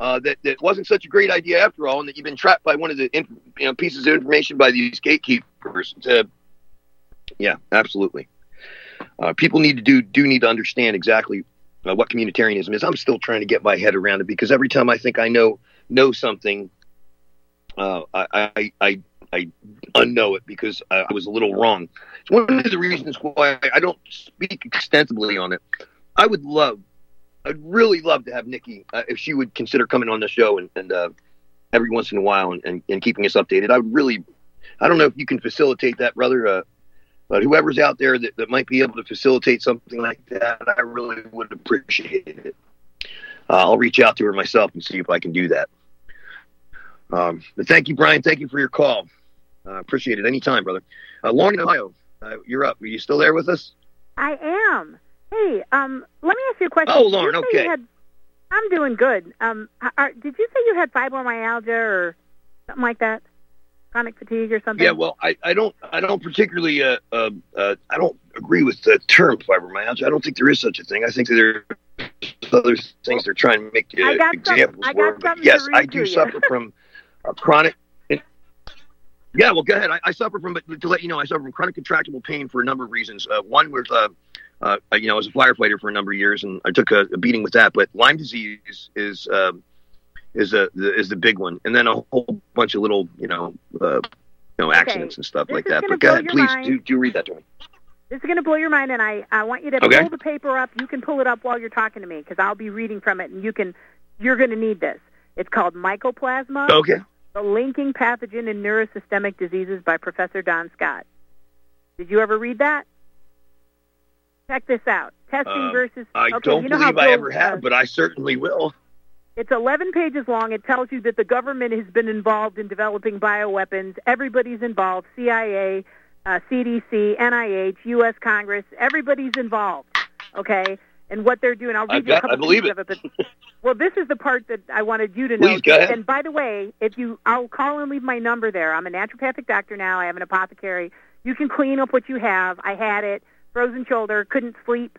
Uh, that that wasn't such a great idea after all, and that you've been trapped by one of the you know pieces of information by these gatekeepers. To, yeah, absolutely. Uh, people need to do do need to understand exactly uh, what communitarianism is. I'm still trying to get my head around it because every time I think I know know something, uh, I, I I I unknow it because I, was a little wrong. It's one of the reasons why I don't speak extensively on it. I would love, I'd really love to have Nikki uh, if she would consider coming on the show and, and uh, every once in a while and, and, and keeping us updated. I would really, I don't know if you can facilitate that, brother. Uh, but whoever's out there that, that might be able to facilitate something like that, I really would appreciate it. Uh, I'll reach out to her myself and see if I can do that. Um, but thank you, Brian. Thank you for your call. Uh, appreciate it. Anytime, brother. Uh, Lauren in Ohio, uh, you're up. Are you still there with us? I am. Hey, um, let me ask you a question. Oh, Lauren, okay. had- I'm doing good. Um, are, did you say you had fibromyalgia or something like that? Chronic fatigue or something? Yeah. Well, I, I don't I don't particularly uh, uh, uh, I don't agree with the term fibromyalgia. I don't think there is such a thing. I think that there are other things they're trying to make uh, I got some- examples I got for. Yes, I do suffer from uh, chronic. Yeah, well, go ahead. I, I suffer from, but to let you know, I suffer from chronic contractible pain for a number of reasons. Uh, one was, uh, uh, you know, I was a firefighter for a number of years, and I took a, a beating with that. But Lyme disease is um, is a the, is the big one, and then a whole bunch of little, you know, uh, you know, accidents and stuff This like that. But go ahead, please mind. do do read that to me. This is going to blow your mind, and I, I want you to Okay. pull the paper up. You can pull it up while you're talking to me because I'll be reading from it, and you can. You're going to need this. It's called Mycoplasma. Okay. The Linking Pathogen in Neurosystemic Diseases by Professor Don Scott. Did you ever read that? Check this out. Testing Um, versus. I okay, don't you know believe I ever have, but I certainly will. It's 11 pages long. It tells you that the government has been involved in developing bioweapons. Everybody's involved CIA, uh, CDC, NIH, U.S. Congress. Everybody's involved. Okay? And what they're doing. I'll read you a couple I believe pieces of it. But, well, this is the part that I wanted you to know. Please, go ahead. And by the way, if you, I'll call and leave my number there. I'm a naturopathic doctor now. I have an apothecary. You can clean up what you have. I had it. Frozen shoulder. Couldn't sleep.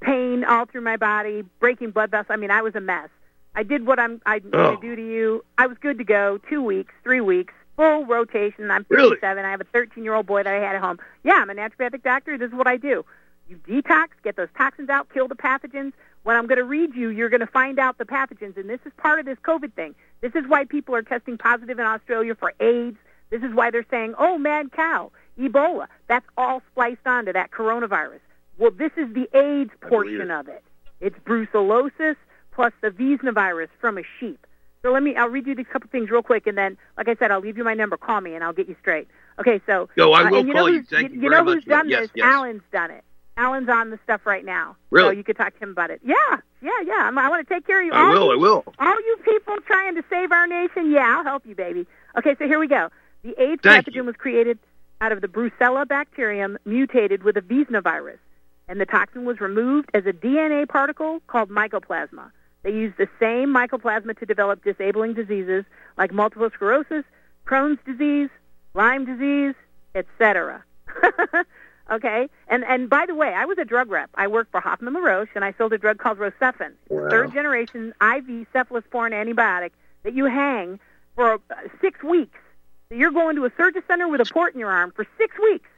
Pain all through my body. Breaking blood vessels. I mean, I was a mess. I did what I'm I Oh. I do to you. I was good to go. Two weeks, three weeks, full rotation. I'm Really? 57. I have a 13 year old boy that I had at home. Yeah, I'm a naturopathic doctor. This is what I do. You detox, get those toxins out, kill the pathogens. When I'm going to read you, you're going to find out the pathogens, and this is part of this COVID thing. This is why people are testing positive in Australia for AIDS. This is why they're saying, "Oh, mad cow, Ebola." That's all spliced onto that coronavirus. Well, this is the AIDS portion of it. It's brucellosis plus the visna virus from a sheep. So let me, I'll read you these couple things real quick, and then, like I said, I'll leave you my number. Call me, and I'll get you straight. Okay, so. Yo, I uh, will and you call know you. Thank you you very know who's much, done Yes, this? yes. Alan's done it. Alan's on the stuff right now. Really? So you could talk to him about it. Yeah, yeah, yeah. I'm, I want to take care of you. I All will, you- I will. All you people trying to save our nation, yeah, I'll help you, baby. Okay, so here we go. The AIDS Thank pathogen was created out of the Brucella bacterium mutated with a visna virus, and the toxin was removed as a DNA particle called mycoplasma. They used the same mycoplasma to develop disabling diseases like multiple sclerosis, Crohn's disease, Lyme disease, etc. okay, and and by the way, I was a drug rep. I worked for Hoffmann-La Roche, and I sold a drug called Rocephin, Wow. third generation IV cephalosporin antibiotic that you hang for uh, six weeks. So you're going to a surgery center with a port in your arm for six weeks,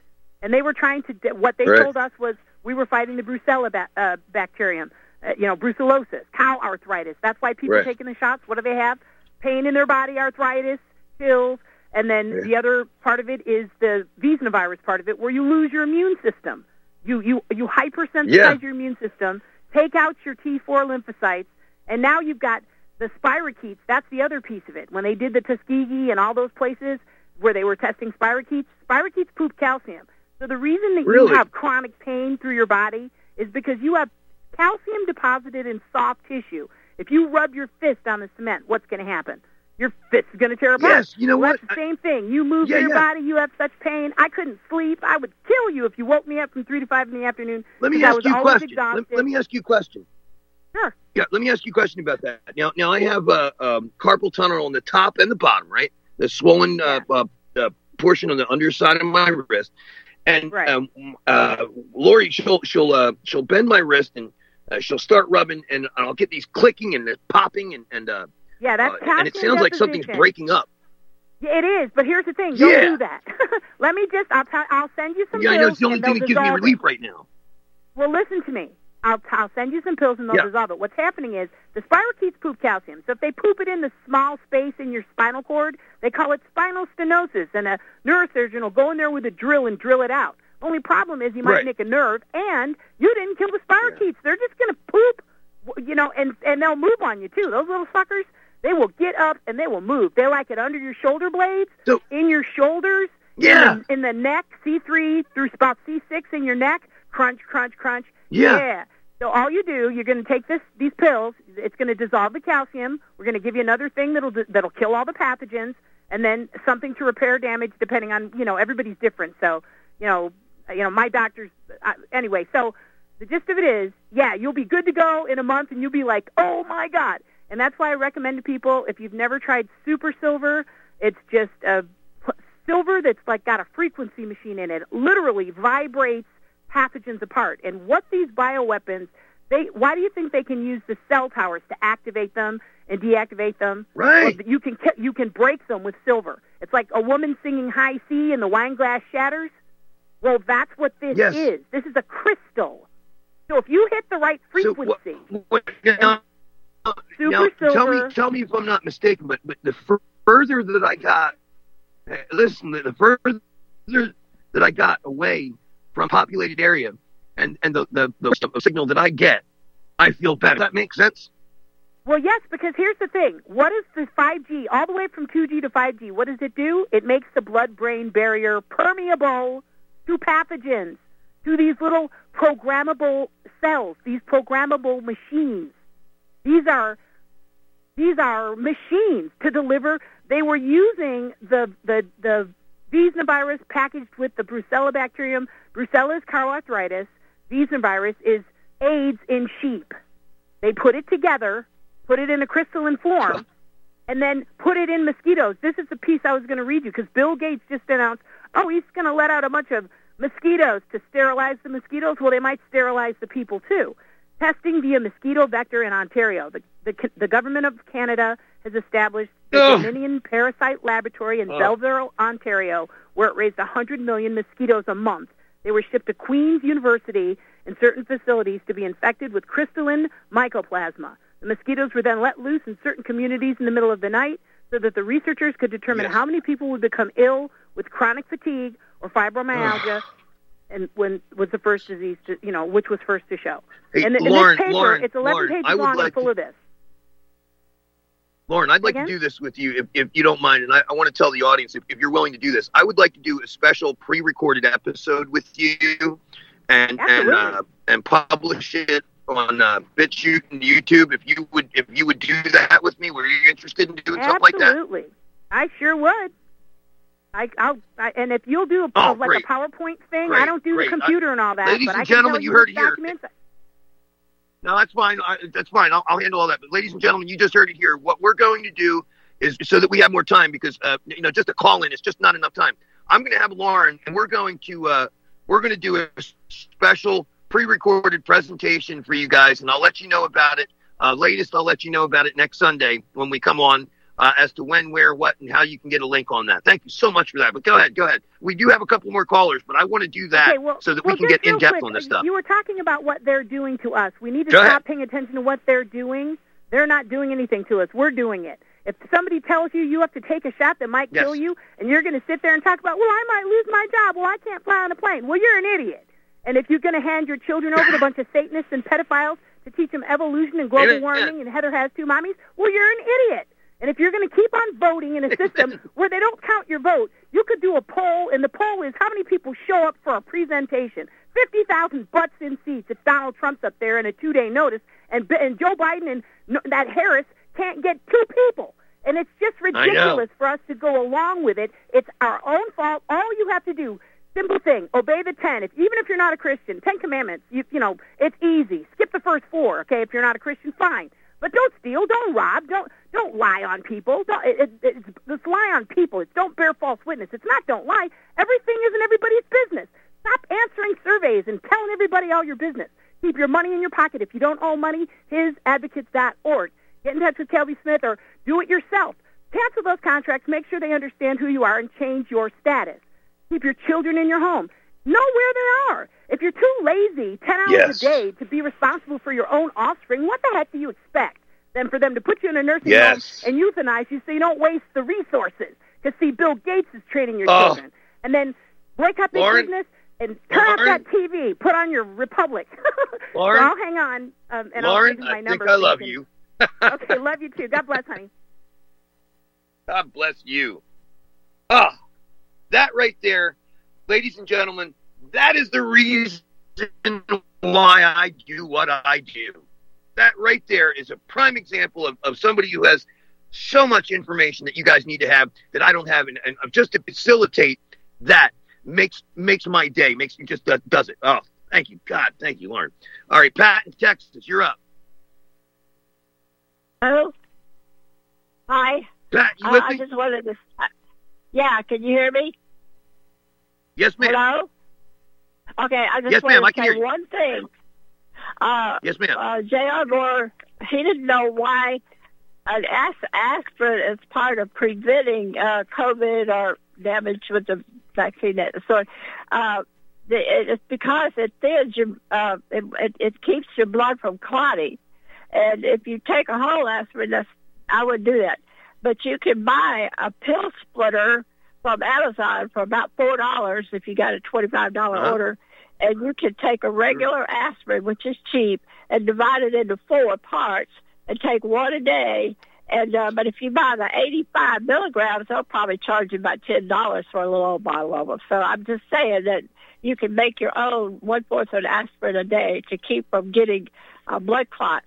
and they were trying to. What they Right. told us was we were fighting the Brucella ba- uh, bacterium, uh, you know, brucellosis, cow arthritis. That's why people Right. taking the shots. What do they have? Pain in their body, arthritis, chills, and then Yeah. the other part of it is the visna virus part of it, where you lose your immune system. You you you hypersensitize Yeah. your immune system, take out your T4 lymphocytes, and now you've got the spirochetes. That's the other piece of it. When they did the Tuskegee and all those places where they were testing spirochetes, spirochetes poop calcium. So the reason that Really? you have chronic pain through your body is because you have calcium deposited in soft tissue. If you rub your fist on the cement, what's going to happen? Your fist's going to tear apart. Yes, you know well, what? That's the same thing. You move Yeah, your yeah. body, you have such pain. I couldn't sleep. I would kill you if you woke me up from three to five in the afternoon. Let me ask you a question. Let, let me ask you a question. Sure. Yeah, let me ask you a question about that. Now, now I have a um, carpal tunnel on the top and the bottom, right? The swollen uh, uh, uh, portion on the underside of my wrist, and um, uh, Lori, she'll she'll uh, she'll bend my wrist and uh, she'll start rubbing, and I'll get these clicking and popping, and and uh, Yeah, that's uh, and it sounds like something's breaking up. Yeah, It is, but here's the thing. Don't Yeah. do that. Let me just. I'll. T- I'll send you some Yeah, I pills. know it's the only thing that gives me dissolve it. relief right now. Well, listen to me. I'll, I'll send you some pills and they'll Yeah. dissolve it. What's happening is the spirochetes poop calcium. So if they poop it in the small space in your spinal cord, they call it spinal stenosis, and a neurosurgeon will go in there with a drill and drill it out. Only problem is you might Right. nick a nerve, and you didn't kill the spirochetes. They're just going to poop, you know, and and they'll move on you too. Those little suckers, they will get up and they will move. They like it under your shoulder blades, in your shoulders, Yeah. in the, in the neck, C3 through about C6 in your neck. Crunch, crunch, crunch. Yeah. Yeah. So all you do, you're going to take this these pills. It's going to dissolve the calcium. We're going to give you another thing that'll that'll kill all the pathogens, and then something to repair damage, depending on you know everybody's different. So you know, you know my doctor's uh, anyway. So the gist of it is, yeah, you'll be good to go in a month, and you'll be like, oh my god. And that's why I recommend to people if you've never tried Super Silver, it's just a silver that's like got a frequency machine in it. It literally vibrates pathogens apart. And what these bioweapons, they why do you think they can use the cell towers to activate them and deactivate them? Right. Well, you can you can break them with silver. It's like a woman singing high C and the wine glass shatters. Well, that's what this Yes. is. This is a crystal. So if you hit the right frequency, What, now, Super now, tell me, tell me if I'm not mistaken, but but the fur- further that I got, eh, listen, the further that I got away from populated area, and and the the, the signal that I get, I feel better. Does that make sense? Well, yes, because here's the thing. What is the 5G, all the way from 2G to 5G, what does it do? It makes the blood-brain barrier permeable to pathogens, to these little programmable cells, these programmable machines. These are these are machines to deliver. They were using the the the visna virus packaged with the Brucella bacterium. Brucella is arthritis. visna virus is AIDS in sheep. They put it together, put it in a crystalline form, and then put it in mosquitoes. This is the piece I was going to read you because Bill Gates just announced, oh, he's going to let out a bunch of mosquitoes to sterilize the mosquitoes. Well, they might sterilize the people too. Testing via mosquito vector in Ontario. The the the government of Canada has established the Ugh. Dominion Parasite Laboratory in Ugh. Belleville, Ontario, where it raised 100 million mosquitoes a month. They were shipped to Queen's University and certain facilities to be infected with crystalline mycoplasma. The mosquitoes were then let loose in certain communities in the middle of the night so that the researchers could determine Yes. how many people would become ill with chronic fatigue or fibromyalgia and when was the first disease to, you know, which was first to show. Hey, and, Lauren, this paper, Lauren, it's 11 Lauren, pages long like and full to- of this. Lauren, I'd like Again? to do this with you if, if you don't mind. And I, I want to tell the audience if, if you're willing to do this, I would like to do a special pre recorded episode with you and and uh, and publish it on uh, BitChute and YouTube. If you would if you would do that with me, were you interested in doing something like that? Absolutely. I sure would. I, I'll, I, and if you'll do a, Oh, like great. a PowerPoint thing, Great, I don't do great. the computer and all that. Ladies but and I gentlemen, you heard it here. No, that's fine. I, that's fine. I'll, I'll handle all that. But ladies and gentlemen, you just heard it here. What we're going to do is so that we have more time because uh, you know just a call in is just not enough time. I'm going to have Lauren, and we're going to uh, we're going to do a special pre-recorded presentation for you guys, and I'll let you know about it. Uh, latest, I'll let you know about it next Sunday when we come on uh, as to when, where, what, and how you can get a link on that. Thank you so much for that. But go ahead, go ahead. We do have a couple more callers, but I want to do that Okay, well, so that well, we can get in depth quick, on this uh, stuff. You were talking about what they're doing to us. We need to Go stop ahead. paying attention to what they're doing. They're not doing anything to us. We're doing it. If somebody tells you you have to take a shot that might Yes. kill you, and you're going to sit there and talk about, well, I might lose my job. Well, I can't fly on a plane. Well, you're an idiot. And if you're going to hand your children over to a bunch of Satanists and pedophiles to teach them evolution and global warming and Heather has two mommies, well, you're an idiot. And if you're going to keep on voting in a system where they don't count your vote, you could do a poll, and the poll is how many people show up for a presentation. 50,000 butts in seats if Donald Trump's up there in a two-day notice, and, and Joe Biden and no- that Harris can't get two people. And it's just ridiculous for us to go along with it. It's our own fault. All you have to do, simple thing, obey the ten. If even if you're not a Christian, Ten Commandments. You you know it's easy. Skip the first four. Okay, if you're not a Christian, fine. But don't steal, don't rob, don't don't lie on people. Don't, it, it, it's, it's lie on people. It's don't bear false witness. It's not don't lie. Everything isn't everybody's business. Stop answering surveys and telling everybody all your business. Keep your money in your pocket. If you don't owe money, hisadvocates.org. Get in touch with Kelby Smith or do it yourself. Cancel those contracts. Make sure they understand who you are and change your status. Keep your children in your home. Know where they are. If you're too lazy 10 hours Yes. a day to be responsible for your own offspring, what the heck do you expect? Then for them to put you in a nursing Yes. home and euthanize you so you don't waste the resources. Because, see, Bill Gates is training your Oh. children. And then break up Lauren? business and turn off that TV. Put on your Republic. Lauren? So I'll hang on um, and Lauren, I'll give you my I number. think I love you. okay, love you too. God bless, honey. God bless you. Ah, that right there, ladies and gentlemen, that is the reason why I do what I do. That right there is a prime example of, of somebody who has so much information that you guys need to have that I don't have, and, and just to facilitate that makes makes my day. Makes me just does, does it. Oh, thank you, God, thank you, Lauren. All right, Pat in Texas, you're up. Hello. Hi. Pat, you Uh, I just wanted to. Uh, yeah, can you hear me? Yes, ma'am. Hello. Okay, I just Yes, I to say one thing. Uh, Yes, ma'am. Uh, J.R. Moore, he didn't know why an as- aspirin is part of preventing uh, COVID or damage with the vaccine. Sort. Uh, it's because it thins your, uh, it, it, it keeps your blood from clotting. And if you take a whole aspirin, that's, I would do that. But you can buy a pill splitter from Amazon for about four dollars if you got a twenty-five dollar Uh-huh. order, and you can take a regular aspirin, which is cheap, and divide it into four parts and take one a day. And uh, but if you buy the eighty-five milligrams, they'll probably charge you about ten dollars for a little old bottle of them. So I'm just saying that you can make your own one fourth of an aspirin a day to keep from getting uh, blood clots.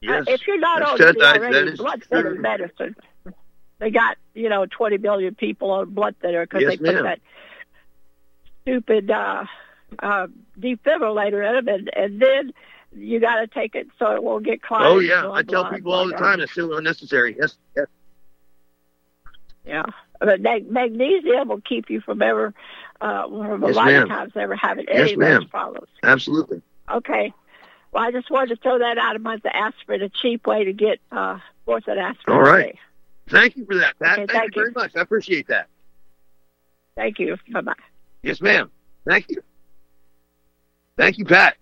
Yes. Uh, if you're not on the already that is blood thinner medicine, they got you know 20 million people on blood thinner because Yes, they put ma'am. that stupid uh, uh, defibrillator in them, and, and then you got to take it so it won't get clotted. Oh yeah, I tell blood. people all the time it's so unnecessary. Yes, yes. Yeah, but mag- magnesium will keep you from ever, uh, from a Yes, lot ma'am. of times ever having Yes, any of those ma'am. problems. Absolutely. Okay. Well, I just wanted to throw that out a month to aspirin, a cheap way to get uh, aspirin. All right. today. Thank you for that, Pat. Okay, thank, thank you very much. I appreciate that. Thank you. Bye bye. Yes, ma'am. Thank you. Thank you, Pat.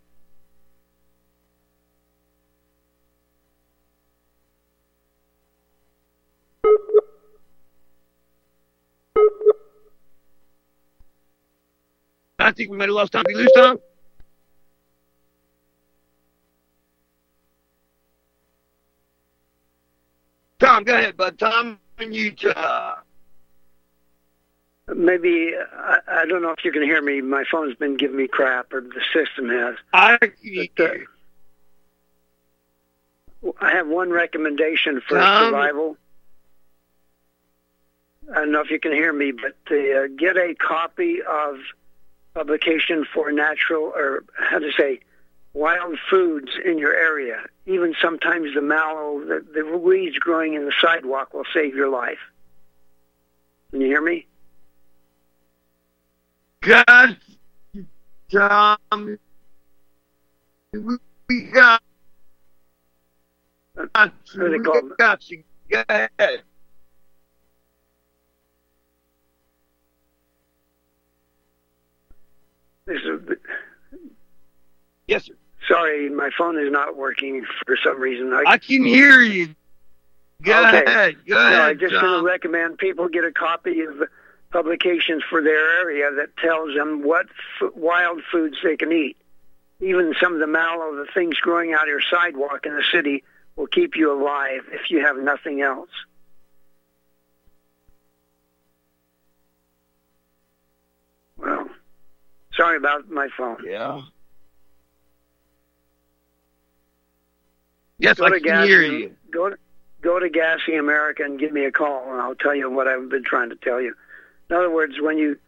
I think we might have lost Tom. Did we lose Tom? Tom, go ahead, bud. Tom in Utah. Maybe I, I don't know if you can hear me. My phone's been giving me crap, or the system has. I But, uh, I have one recommendation for Tom? survival. I don't know if you can hear me, but uh, get a copy of publication for natural or how to say wild foods in your area. Even sometimes the mallow, the, the weeds growing in the sidewalk will save your life. Can you hear me? God, Tom, we- got, they call we got you. Go ahead. This is, Yes, sir. Sorry, my phone is not working for some reason. I can hear you. Go okay. ahead. Go no, ahead, I'm just going Tom. to recommend people get a copy of publications for their area that tells them what f- wild foods they can eat. Even some of the mallow, the things growing out your sidewalk in the city, will keep you alive if you have nothing else. Well, sorry about my phone. Yeah. Yes, go I to can hear you. Go to, go to Gassy America and give me a call, and I'll tell you what I've been trying to tell you. In other words, when you,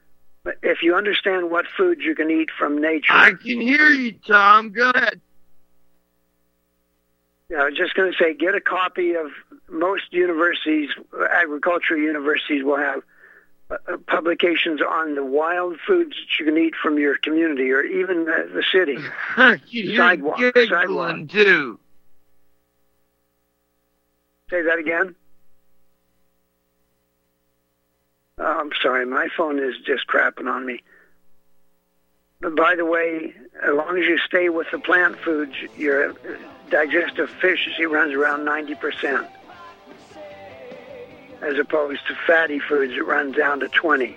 if you understand what foods you can eat from nature, I can hear you, Tom. Go ahead. Yeah, I was just going to say, get a copy of most universities, agricultural universities will have uh, uh, publications on the wild foods that you can eat from your community or even the, the city. I can hear Sidewalk, you sidewalk. giggling, too. Say that again. Oh, I'm sorry, my phone is just crapping on me. But by the way, as long as you stay with the plant foods, your digestive efficiency runs around 90%, as opposed to fatty foods, it runs down to 20.